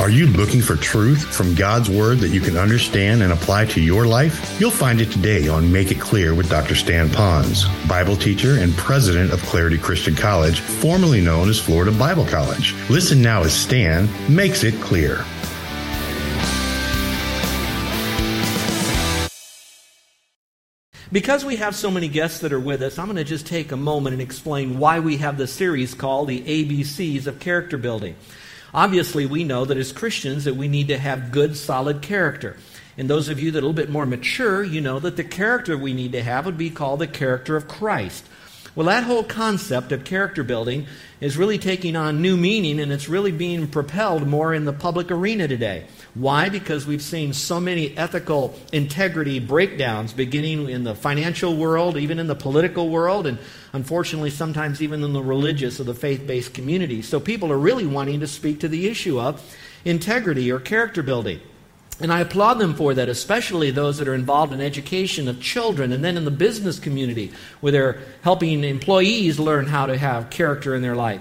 Are you looking for truth from God's Word that you can understand and apply to your life? You'll find it today on Make It Clear with Dr. Stan Ponz, Bible teacher and president of Clarity Christian College, formerly known as Florida Bible College. Listen now as Stan makes it clear. Because we have so many guests that are with us, I'm going to just take a moment and explain why we have the series called the ABCs of Character Building. Obviously, we know that as Christians that we need to have good, solid character. And those of you that are a little bit more mature, you know that the character we need to have would be called the character of Christ. Well, that whole concept of character building is really taking on new meaning and it's really being propelled more in the public arena today. Why? Because we've seen so many ethical integrity breakdowns beginning in the financial world, even in the political world, and unfortunately sometimes even in the religious or the faith based community. So people are really wanting to speak to the issue of integrity or character building. And I applaud them for that, especially those that are involved in education of children and then in the business community where they're helping employees learn how to have character in their life.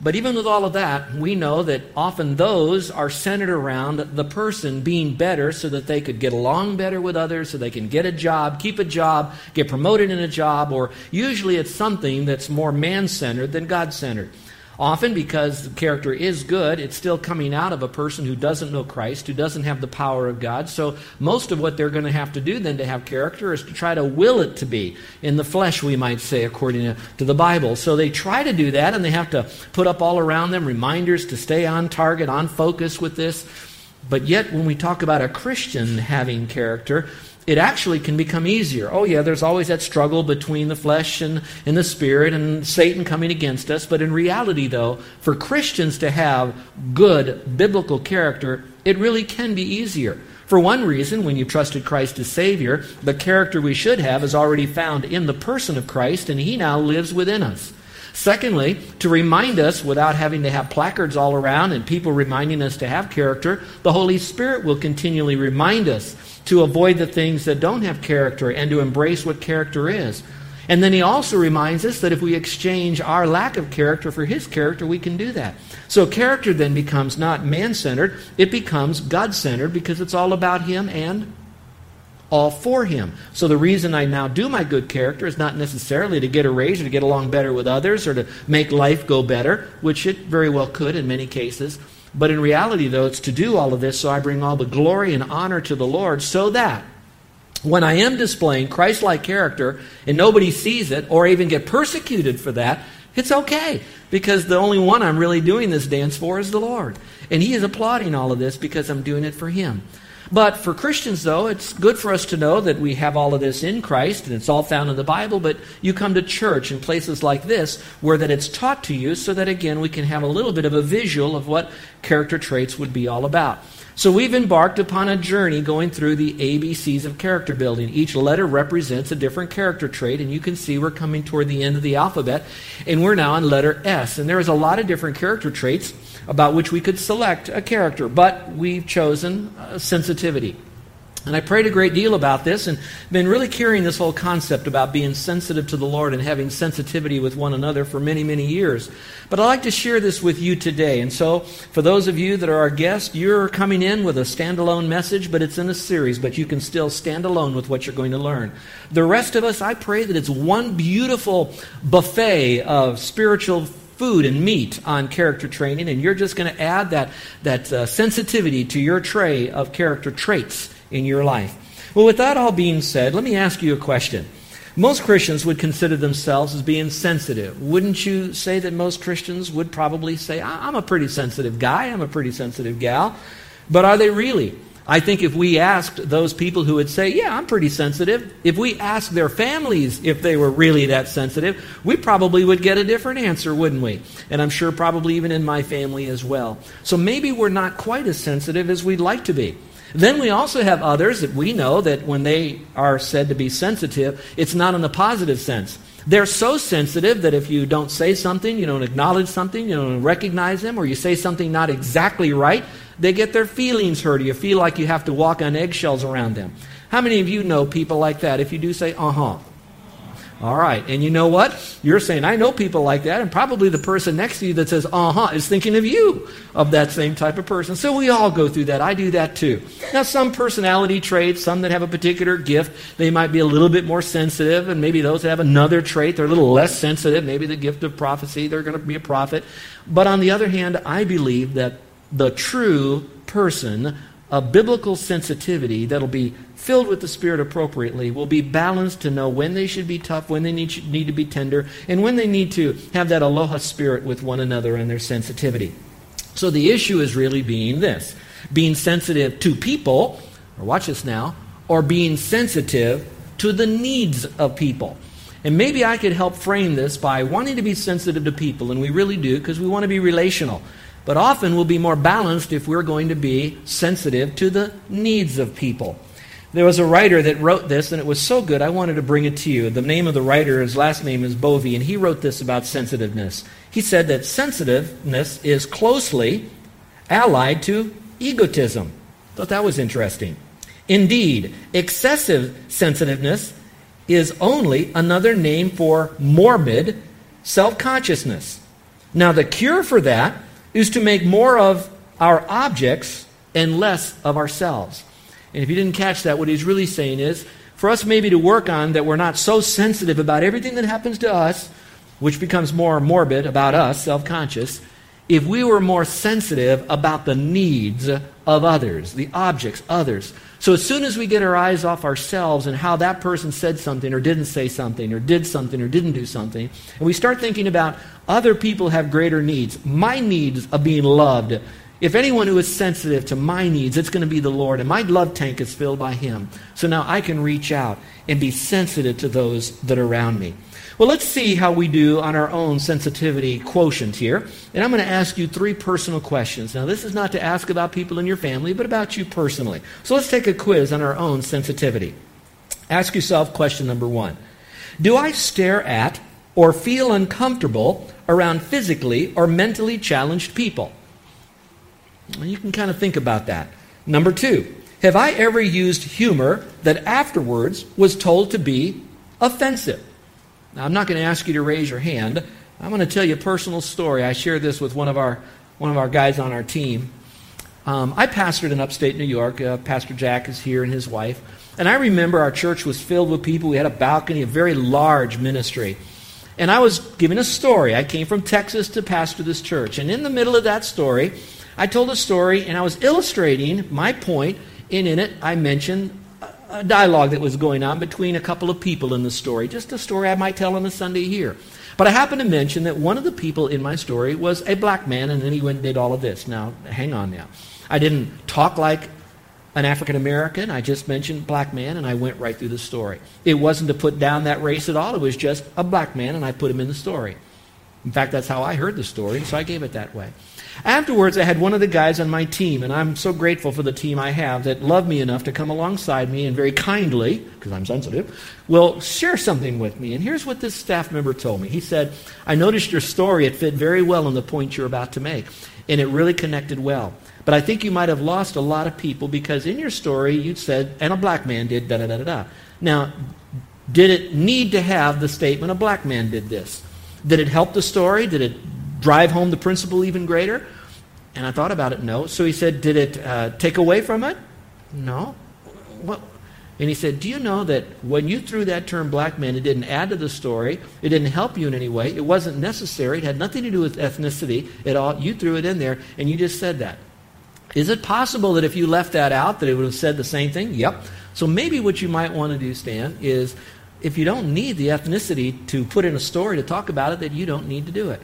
But even with all of that, we know that often those are centered around the person being better so that they could get along better with others, so they can get a job, keep a job, get promoted in a job, or usually it's something that's more man centered than God centered. Often, because the character is good, it's still coming out of a person who doesn't know Christ, who doesn't have the power of God. So, most of what they're going to have to do then to have character is to try to will it to be in the flesh, we might say, according to the Bible. So, they try to do that, and they have to put up all around them reminders to stay on target, on focus with this. But yet, when we talk about a Christian having character, it actually can become easier. Oh, yeah, there's always that struggle between the flesh and, and the spirit and Satan coming against us. But in reality, though, for Christians to have good biblical character, it really can be easier. For one reason, when you've trusted Christ as Savior, the character we should have is already found in the person of Christ, and He now lives within us. Secondly, to remind us without having to have placards all around and people reminding us to have character, the Holy Spirit will continually remind us to avoid the things that don't have character and to embrace what character is. And then he also reminds us that if we exchange our lack of character for his character, we can do that. So character then becomes not man centered, it becomes God centered because it's all about him and all for him. So the reason I now do my good character is not necessarily to get a raise or to get along better with others or to make life go better, which it very well could in many cases. But in reality, though, it's to do all of this so I bring all the glory and honor to the Lord so that when I am displaying Christ like character and nobody sees it or even get persecuted for that, it's okay because the only one I'm really doing this dance for is the Lord. And He is applauding all of this because I'm doing it for Him. But for Christians, though, it's good for us to know that we have all of this in Christ and it's all found in the Bible. But you come to church in places like this where that it's taught to you so that, again, we can have a little bit of a visual of what character traits would be all about. So we've embarked upon a journey going through the ABCs of character building. Each letter represents a different character trait, and you can see we're coming toward the end of the alphabet, and we're now on letter S. And there is a lot of different character traits about which we could select a character, but we've chosen uh, sensitivity. And I prayed a great deal about this and been really carrying this whole concept about being sensitive to the Lord and having sensitivity with one another for many, many years. But I'd like to share this with you today. And so, for those of you that are our guests, you're coming in with a standalone message, but it's in a series, but you can still stand alone with what you're going to learn. The rest of us, I pray that it's one beautiful buffet of spiritual food and meat on character training, and you're just going to add that, that uh, sensitivity to your tray of character traits in your life. Well, with that all being said, let me ask you a question. Most Christians would consider themselves as being sensitive. Wouldn't you say that most Christians would probably say, I'm a pretty sensitive guy, I'm a pretty sensitive gal? But are they really? I think if we asked those people who would say, Yeah, I'm pretty sensitive, if we asked their families if they were really that sensitive, we probably would get a different answer, wouldn't we? And I'm sure probably even in my family as well. So maybe we're not quite as sensitive as we'd like to be. Then we also have others that we know that when they are said to be sensitive, it's not in a positive sense. They're so sensitive that if you don't say something, you don't acknowledge something, you don't recognize them, or you say something not exactly right, they get their feelings hurt. You feel like you have to walk on eggshells around them. How many of you know people like that? If you do, say, uh huh. All right. And you know what? You're saying, I know people like that. And probably the person next to you that says, uh huh, is thinking of you, of that same type of person. So we all go through that. I do that too. Now, some personality traits, some that have a particular gift, they might be a little bit more sensitive. And maybe those that have another trait, they're a little less sensitive. Maybe the gift of prophecy, they're going to be a prophet. But on the other hand, I believe that the true person a biblical sensitivity that'll be filled with the Spirit appropriately, will be balanced to know when they should be tough, when they need, need to be tender, and when they need to have that aloha spirit with one another and their sensitivity. So the issue is really being this being sensitive to people, or watch this now, or being sensitive to the needs of people. And maybe I could help frame this by wanting to be sensitive to people, and we really do because we want to be relational. But often we'll be more balanced if we're going to be sensitive to the needs of people. There was a writer that wrote this, and it was so good, I wanted to bring it to you. The name of the writer, his last name is Bovee, and he wrote this about sensitiveness. He said that sensitiveness is closely allied to egotism. Thought that was interesting. Indeed, excessive sensitiveness is only another name for morbid self consciousness. Now, the cure for that is to make more of our objects and less of ourselves. And if you didn't catch that, what he's really saying is for us maybe to work on that we're not so sensitive about everything that happens to us, which becomes more morbid about us, self conscious, if we were more sensitive about the needs of others, the objects, others. So as soon as we get our eyes off ourselves and how that person said something or didn't say something or did something or didn't do something, and we start thinking about other people have greater needs, my needs of being loved, if anyone who is sensitive to my needs, it's going to be the Lord, and my love tank is filled by Him. So now I can reach out and be sensitive to those that are around me. Well, let's see how we do on our own sensitivity quotient here. And I'm going to ask you three personal questions. Now, this is not to ask about people in your family, but about you personally. So let's take a quiz on our own sensitivity. Ask yourself question number one Do I stare at or feel uncomfortable around physically or mentally challenged people? You can kind of think about that. Number two, have I ever used humor that afterwards was told to be offensive? Now, I'm not going to ask you to raise your hand. I'm going to tell you a personal story. I shared this with one of our, one of our guys on our team. Um, I pastored in upstate New York. Uh, Pastor Jack is here and his wife. And I remember our church was filled with people. We had a balcony, a very large ministry. And I was giving a story. I came from Texas to pastor this church. And in the middle of that story, I told a story and I was illustrating my point. and in it I mentioned a dialogue that was going on between a couple of people in the story, just a story I might tell on a Sunday here. But I happened to mention that one of the people in my story was a black man, and then he went and did all of this. Now, hang on now. I didn't talk like an African American. I just mentioned black man, and I went right through the story. It wasn't to put down that race at all. It was just a black man, and I put him in the story. In fact, that's how I heard the story, so I gave it that way. Afterwards, I had one of the guys on my team, and I'm so grateful for the team I have that loved me enough to come alongside me and very kindly, because I'm sensitive, will share something with me. And here's what this staff member told me. He said, I noticed your story. It fit very well on the point you're about to make, and it really connected well. But I think you might have lost a lot of people because in your story you said, and a black man did da da da da da. Now, did it need to have the statement, a black man did this? Did it help the story? Did it drive home the principle even greater? And I thought about it, no. So he said, Did it uh, take away from it? No. What? And he said, Do you know that when you threw that term black man, it didn't add to the story, it didn't help you in any way, it wasn't necessary, it had nothing to do with ethnicity at all. You threw it in there, and you just said that. Is it possible that if you left that out, that it would have said the same thing? Yep. So maybe what you might want to do, Stan, is if you don't need the ethnicity to put in a story to talk about it, that you don't need to do it.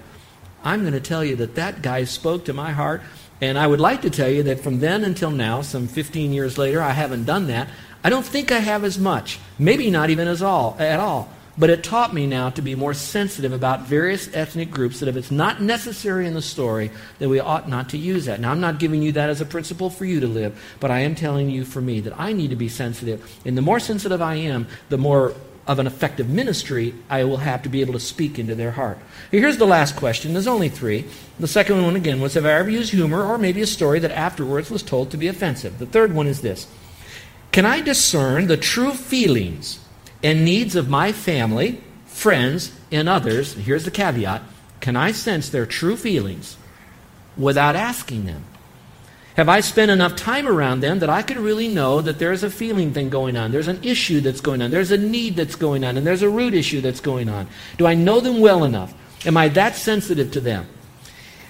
I'm going to tell you that that guy spoke to my heart. And I would like to tell you that from then until now, some 15 years later, I haven't done that. I don't think I have as much, maybe not even as all at all. But it taught me now to be more sensitive about various ethnic groups that if it's not necessary in the story, that we ought not to use that. Now, I'm not giving you that as a principle for you to live, but I am telling you for me that I need to be sensitive. And the more sensitive I am, the more of an effective ministry I will have to be able to speak into their heart. Here's the last question. There's only three. The second one, again, was Have I ever used humor or maybe a story that afterwards was told to be offensive? The third one is this Can I discern the true feelings and needs of my family, friends and others, here's the caveat, can I sense their true feelings without asking them? Have I spent enough time around them that I could really know that there's a feeling thing going on? There's an issue that's going on. There's a need that's going on. And there's a root issue that's going on. Do I know them well enough? Am I that sensitive to them?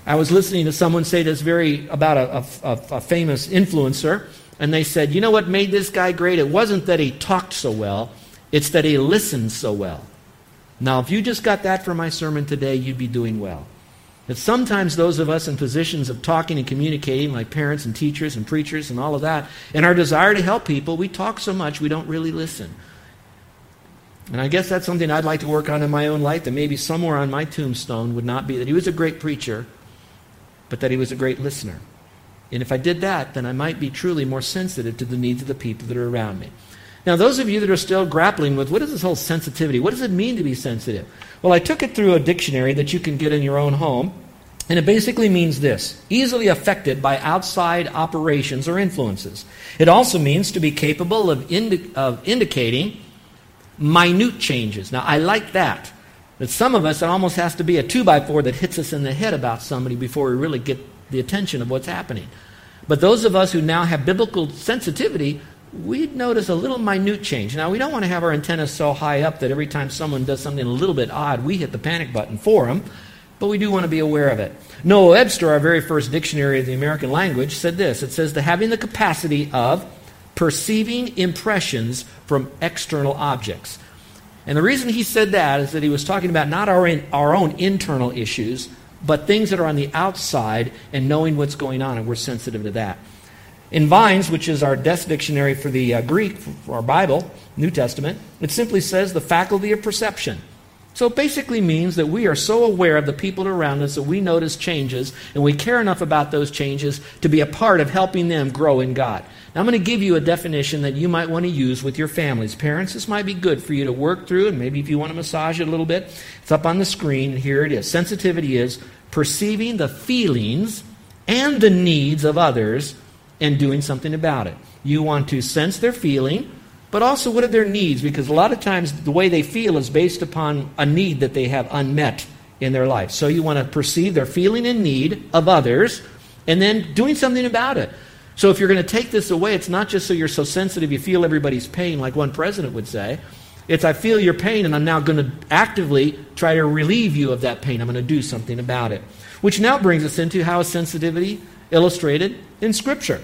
I was listening to someone say this very about a, a, a famous influencer, and they said, you know what made this guy great? It wasn't that he talked so well, it's that he listened so well. Now, if you just got that from my sermon today, you'd be doing well. That sometimes those of us in positions of talking and communicating, like parents and teachers and preachers and all of that, in our desire to help people, we talk so much we don't really listen. And I guess that's something I'd like to work on in my own life, that maybe somewhere on my tombstone would not be that he was a great preacher, but that he was a great listener. And if I did that, then I might be truly more sensitive to the needs of the people that are around me. Now, those of you that are still grappling with what is this whole sensitivity? What does it mean to be sensitive? Well, I took it through a dictionary that you can get in your own home, and it basically means this easily affected by outside operations or influences. It also means to be capable of, indi- of indicating minute changes. Now, I like that. That some of us, it almost has to be a two by four that hits us in the head about somebody before we really get the attention of what's happening. But those of us who now have biblical sensitivity, we'd notice a little minute change. Now, we don't want to have our antennas so high up that every time someone does something a little bit odd, we hit the panic button for them, but we do want to be aware of it. Noah Webster, our very first dictionary of the American language, said this it says, the having the capacity of perceiving impressions from external objects. And the reason he said that is that he was talking about not our, in, our own internal issues, but things that are on the outside and knowing what's going on, and we're sensitive to that. In Vines, which is our desk dictionary for the uh, Greek, for our Bible, New Testament, it simply says the faculty of perception. So it basically means that we are so aware of the people around us that we notice changes and we care enough about those changes to be a part of helping them grow in God. Now, I'm going to give you a definition that you might want to use with your families. Parents, this might be good for you to work through, and maybe if you want to massage it a little bit, it's up on the screen. Here it is. Sensitivity is perceiving the feelings and the needs of others and doing something about it. You want to sense their feeling, but also what are their needs? Because a lot of times the way they feel is based upon a need that they have unmet in their life. So you want to perceive their feeling and need of others and then doing something about it. So if you're going to take this away, it's not just so you're so sensitive you feel everybody's pain, like one president would say. It's I feel your pain and I'm now going to actively try to relieve you of that pain. I'm going to do something about it. Which now brings us into how is sensitivity illustrated in Scripture.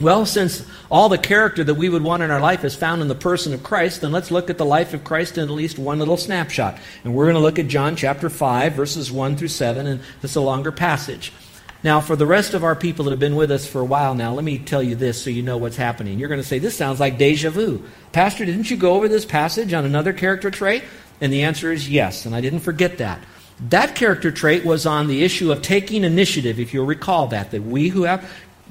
Well, since all the character that we would want in our life is found in the person of Christ, then let's look at the life of Christ in at least one little snapshot. And we're going to look at John chapter 5, verses 1 through 7, and is a longer passage. Now, for the rest of our people that have been with us for a while now, let me tell you this so you know what's happening. You're going to say, This sounds like deja vu. Pastor, didn't you go over this passage on another character trait? And the answer is yes, and I didn't forget that. That character trait was on the issue of taking initiative, if you'll recall that, that we who have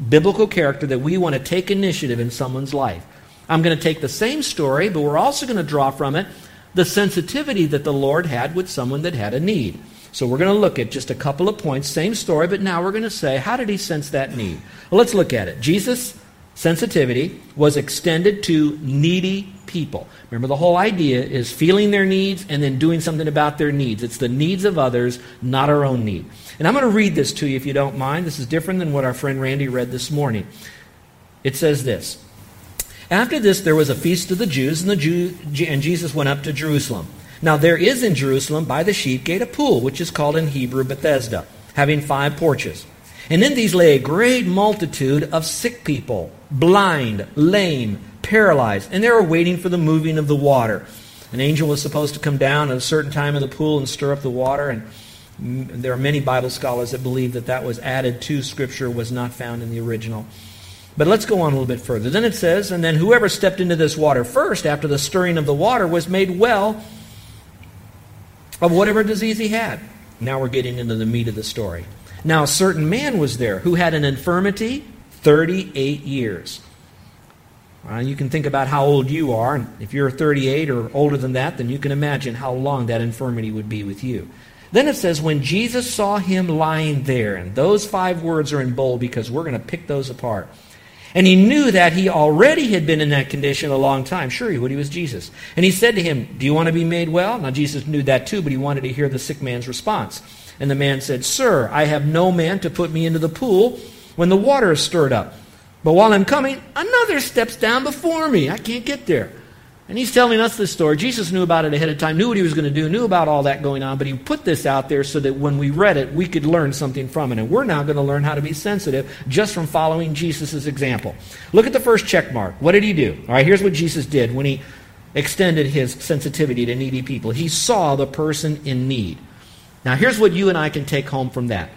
biblical character, that we want to take initiative in someone's life. I'm going to take the same story, but we're also going to draw from it the sensitivity that the Lord had with someone that had a need. So we're going to look at just a couple of points, same story, but now we're going to say, how did he sense that need? Well, let's look at it. Jesus' sensitivity was extended to needy people. Remember, the whole idea is feeling their needs and then doing something about their needs. It's the needs of others, not our own need. And I'm going to read this to you if you don't mind. This is different than what our friend Randy read this morning. It says this After this, there was a feast of the Jews, and, the Jew, and Jesus went up to Jerusalem. Now there is in Jerusalem by the sheep gate a pool, which is called in Hebrew Bethesda, having five porches. And in these lay a great multitude of sick people, blind, lame, paralyzed, and they were waiting for the moving of the water. An angel was supposed to come down at a certain time of the pool and stir up the water, and there are many Bible scholars that believe that that was added to Scripture, was not found in the original. But let's go on a little bit further. Then it says, And then whoever stepped into this water first, after the stirring of the water, was made well of whatever disease he had. Now we're getting into the meat of the story. Now, a certain man was there who had an infirmity 38 years. Uh, you can think about how old you are, and if you're 38 or older than that, then you can imagine how long that infirmity would be with you. Then it says, when Jesus saw him lying there, and those five words are in bold because we're going to pick those apart. And he knew that he already had been in that condition a long time. Sure, he would. He was Jesus. And he said to him, Do you want to be made well? Now, Jesus knew that too, but he wanted to hear the sick man's response. And the man said, Sir, I have no man to put me into the pool when the water is stirred up. But while I'm coming, another steps down before me. I can't get there. And he's telling us this story. Jesus knew about it ahead of time, knew what he was going to do, knew about all that going on, but he put this out there so that when we read it, we could learn something from it. And we're now going to learn how to be sensitive just from following Jesus' example. Look at the first check mark. What did he do? All right, here's what Jesus did when he extended his sensitivity to needy people. He saw the person in need. Now, here's what you and I can take home from that.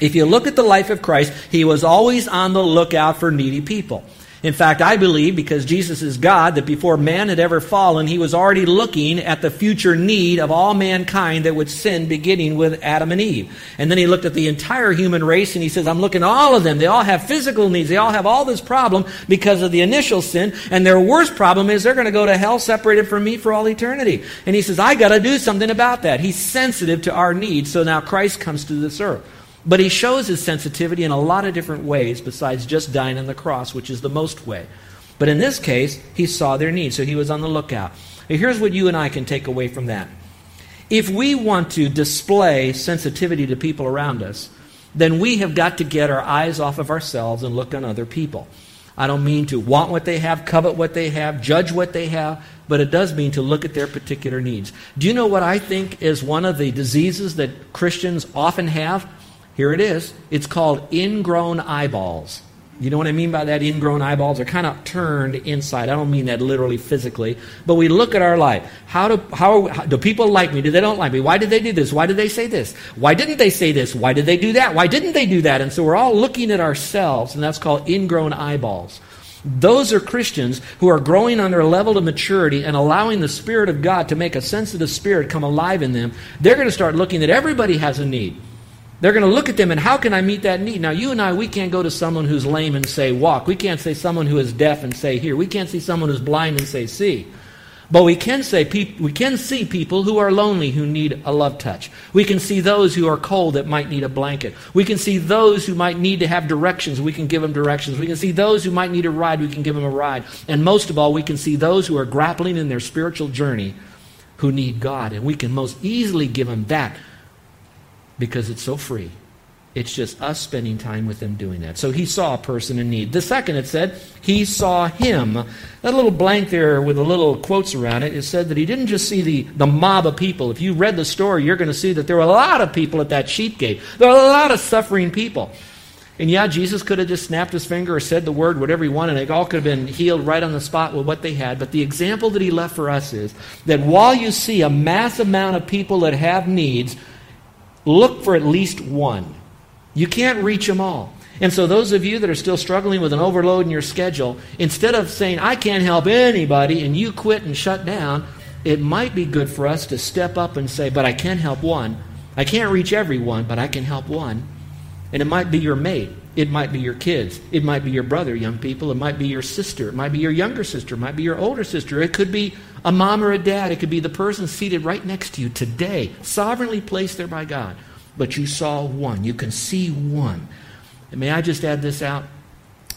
If you look at the life of Christ, he was always on the lookout for needy people. In fact, I believe, because Jesus is God, that before man had ever fallen, he was already looking at the future need of all mankind that would sin, beginning with Adam and Eve. And then he looked at the entire human race and he says, I'm looking at all of them. They all have physical needs. They all have all this problem because of the initial sin. And their worst problem is they're going to go to hell separated from me for all eternity. And he says, I got to do something about that. He's sensitive to our needs. So now Christ comes to this earth. But he shows his sensitivity in a lot of different ways besides just dying on the cross, which is the most way. But in this case, he saw their need, so he was on the lookout. And here's what you and I can take away from that. If we want to display sensitivity to people around us, then we have got to get our eyes off of ourselves and look on other people. I don't mean to want what they have, covet what they have, judge what they have, but it does mean to look at their particular needs. Do you know what I think is one of the diseases that Christians often have? Here it is. It's called ingrown eyeballs. You know what I mean by that? Ingrown eyeballs are kind of turned inside. I don't mean that literally physically, but we look at our life. How do how, how, do people like me? Do they don't like me? Why did they do this? Why did they say this? Why didn't they say this? Why did they do that? Why didn't they do that? And so we're all looking at ourselves, and that's called ingrown eyeballs. Those are Christians who are growing on their level of maturity and allowing the Spirit of God to make a sensitive spirit come alive in them. They're going to start looking that everybody has a need. They're going to look at them and how can I meet that need? Now, you and I, we can't go to someone who's lame and say walk. We can't say someone who is deaf and say hear. We can't see someone who's blind and say see. But we can say we can see people who are lonely who need a love touch. We can see those who are cold that might need a blanket. We can see those who might need to have directions. We can give them directions. We can see those who might need a ride. We can give them a ride. And most of all, we can see those who are grappling in their spiritual journey who need God. And we can most easily give them that because it's so free. It's just us spending time with them doing that. So he saw a person in need. The second, it said, he saw him. That little blank there with the little quotes around it, it said that he didn't just see the, the mob of people. If you read the story, you're going to see that there were a lot of people at that sheep gate. There were a lot of suffering people. And yeah, Jesus could have just snapped his finger or said the word, whatever he wanted, and it all could have been healed right on the spot with what they had. But the example that he left for us is that while you see a mass amount of people that have needs, look for at least one. You can't reach them all. And so, those of you that are still struggling with an overload in your schedule, instead of saying, I can't help anybody, and you quit and shut down, it might be good for us to step up and say, But I can help one. I can't reach everyone, but I can help one. And it might be your mate. It might be your kids. It might be your brother, young people. It might be your sister. It might be your younger sister. It might be your older sister. It could be a mom or a dad. It could be the person seated right next to you today, sovereignly placed there by God but you saw one. You can see one. And may I just add this out?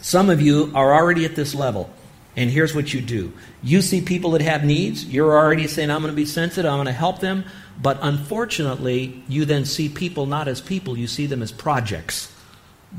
Some of you are already at this level. And here's what you do you see people that have needs. You're already saying, I'm going to be sensitive, I'm going to help them. But unfortunately, you then see people not as people, you see them as projects.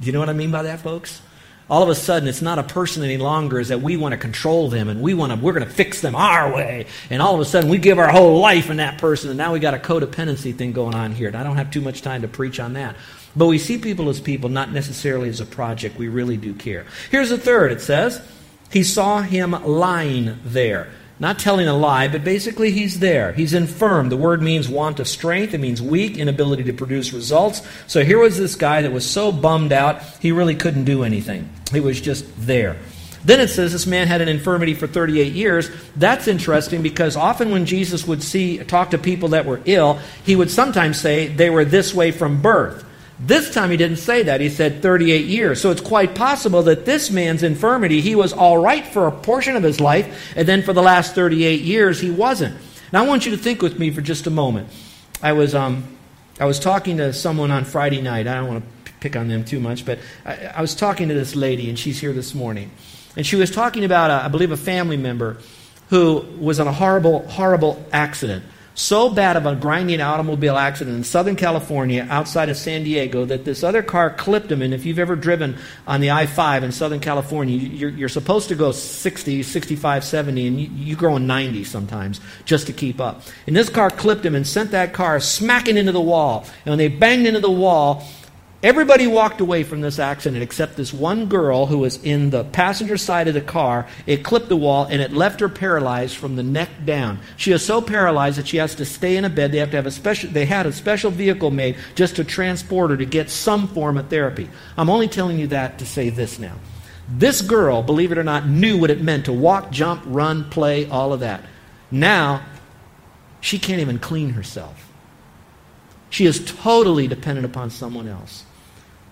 Do you know what I mean by that, folks? all of a sudden it's not a person any longer is that we want to control them and we want to we're going to fix them our way. And all of a sudden we give our whole life in that person and now we got a codependency thing going on here. And i don't have too much time to preach on that. But we see people as people not necessarily as a project. We really do care. Here's the third it says he saw him lying there not telling a lie, but basically he's there. He's infirm. The word means want of strength. It means weak, inability to produce results. So here was this guy that was so bummed out, he really couldn't do anything. He was just there. Then it says this man had an infirmity for 38 years. That's interesting because often when Jesus would see talk to people that were ill, he would sometimes say they were this way from birth. This time he didn't say that. He said 38 years. So it's quite possible that this man's infirmity, he was all right for a portion of his life, and then for the last 38 years, he wasn't. Now I want you to think with me for just a moment. I was, um, I was talking to someone on Friday night. I don't want to pick on them too much, but I, I was talking to this lady, and she's here this morning. And she was talking about, a, I believe, a family member who was in a horrible, horrible accident so bad of a grinding automobile accident in Southern California outside of San Diego that this other car clipped him. And if you've ever driven on the I 5 in Southern California, you're, you're, supposed to go 60, 65, 70, and you, you go 90 sometimes just to keep up. And this car clipped him and sent that car smacking into the wall. And when they banged into the wall, Everybody walked away from this accident except this one girl who was in the passenger side of the car. It clipped the wall and it left her paralyzed from the neck down. She is so paralyzed that she has to stay in a bed. They have to have a special they had a special vehicle made just to transport her to get some form of therapy. I'm only telling you that to say this now. This girl, believe it or not, knew what it meant to walk, jump, run, play, all of that. Now, she can't even clean herself. She is totally dependent upon someone else.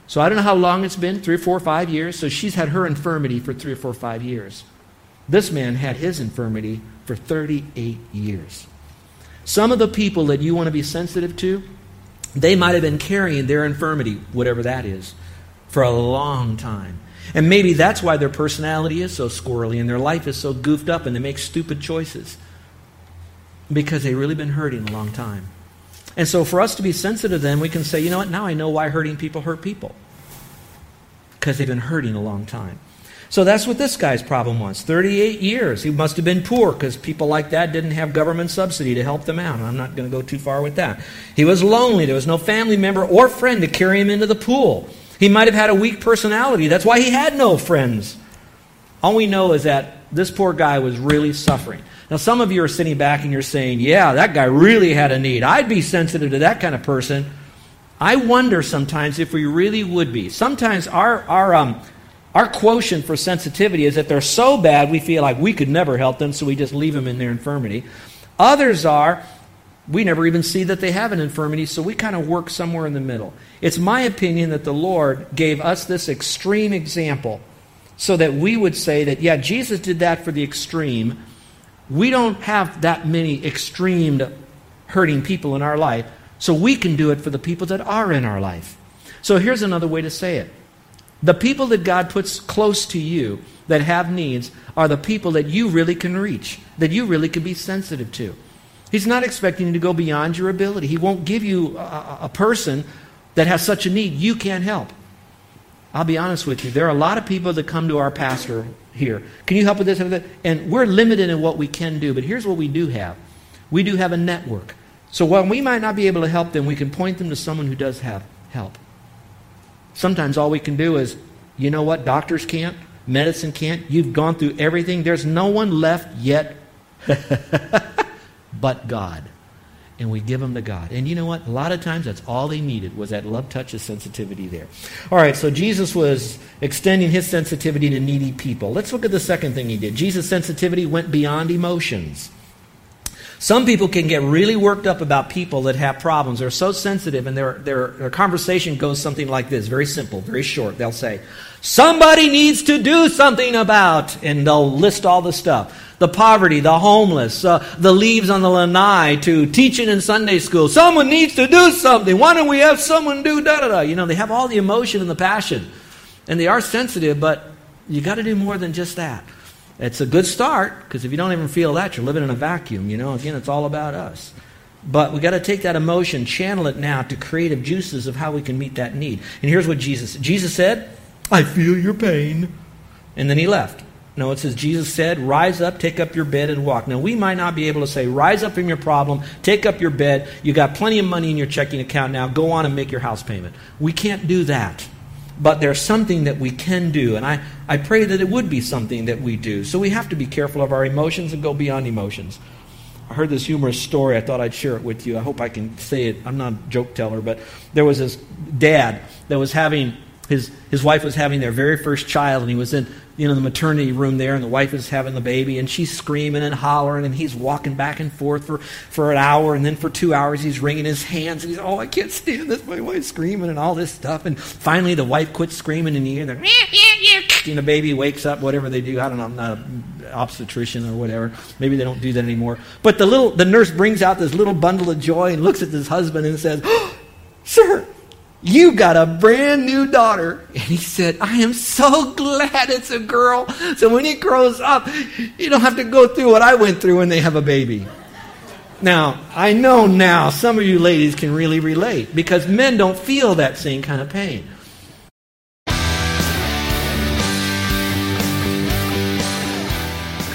So I don't know how long it's been three, four, five years. So she's had her infirmity for three or four, or five years. This man had his infirmity for 38 years. Some of the people that you want to be sensitive to, they might have been carrying their infirmity, whatever that is, for a long time. And maybe that's why their personality is so squirrely and their life is so goofed up and they make stupid choices. Because they've really been hurting a long time. And so for us to be sensitive then, we can say, you know what, now I know why hurting people hurt people. Because they've been hurting a long time. So that's what this guy's problem was. 38 years. He must have been poor because people like that didn't have government subsidy to help them out. I'm not going to go too far with that. He was lonely. There was no family member or friend to carry him into the pool. He might have had a weak personality. That's why he had no friends. All we know is that this poor guy was really suffering. Now, some of you are sitting back and you're saying, yeah, that guy really had a need. I'd be sensitive to that kind of person. I wonder sometimes if we really would be. Sometimes our, our, um, our quotient for sensitivity is that they're so bad we feel like we could never help them, so we just leave them in their infirmity. Others are, we never even see that they have an infirmity, so we kind of work somewhere in the middle. It's my opinion that the Lord gave us this extreme example so that we would say that, yeah, Jesus did that for the extreme we don't have that many extreme hurting people in our life, so we can do it for the people that are in our life. So here's another way to say it the people that God puts close to you that have needs are the people that you really can reach, that you really can be sensitive to. He's not expecting you to go beyond your ability. He won't give you a, a person that has such a need you can't help. I'll be honest with you. There are a lot of people that come to our pastor here. Can you help with this? And we're limited in what we can do, but here's what we do have we do have a network. So while we might not be able to help them, we can point them to someone who does have help. Sometimes all we can do is, you know what, doctors can't, medicine can't, you've gone through everything, there's no one left yet but God and we give them to God. And you know what? A lot of times that's all they needed was that love touch of sensitivity there. All right, so Jesus was extending his sensitivity to needy people. Let's look at the second thing he did. Jesus' sensitivity went beyond emotions. Some people can get really worked up about people that have problems. They're so sensitive, and their, their, their conversation goes something like this very simple, very short. They'll say, Somebody needs to do something about, and they'll list all the stuff the poverty, the homeless, uh, the leaves on the lanai, to teaching in Sunday school. Someone needs to do something. Why don't we have someone do da da da? You know, they have all the emotion and the passion. And they are sensitive, but you got to do more than just that. It's a good start, because if you don't even feel that, you're living in a vacuum. You know, again, it's all about us. But we got to take that emotion, channel it now to creative juices of how we can meet that need. And here's what Jesus Jesus said, I feel your pain. And then he left. No, it says Jesus said, Rise up, take up your bed, and walk. Now, we might not be able to say, Rise up from your problem, take up your bed, you got plenty of money in your checking account now, go on and make your house payment. We can't do that. But there's something that we can do, and I, I pray that it would be something that we do. So we have to be careful of our emotions and go beyond emotions. I heard this humorous story. I thought I'd share it with you. I hope I can say it. I'm not a joke teller, but there was this dad that was having his, his wife was having their very first child, and he was in you know, the maternity room there, and the wife is having the baby, and she's screaming and hollering, and he's walking back and forth for, for an hour, and then for two hours he's wringing his hands, and he's, oh, I can't stand this, my wife's screaming and all this stuff. And finally the wife quits screaming, and you hear the, and the baby wakes up, whatever they do. I don't know, I'm not an obstetrician or whatever. Maybe they don't do that anymore. But the little, the nurse brings out this little bundle of joy and looks at this husband and says, oh, sir, You got a brand new daughter. And he said, I am so glad it's a girl. So when he grows up, you don't have to go through what I went through when they have a baby. Now, I know now some of you ladies can really relate because men don't feel that same kind of pain.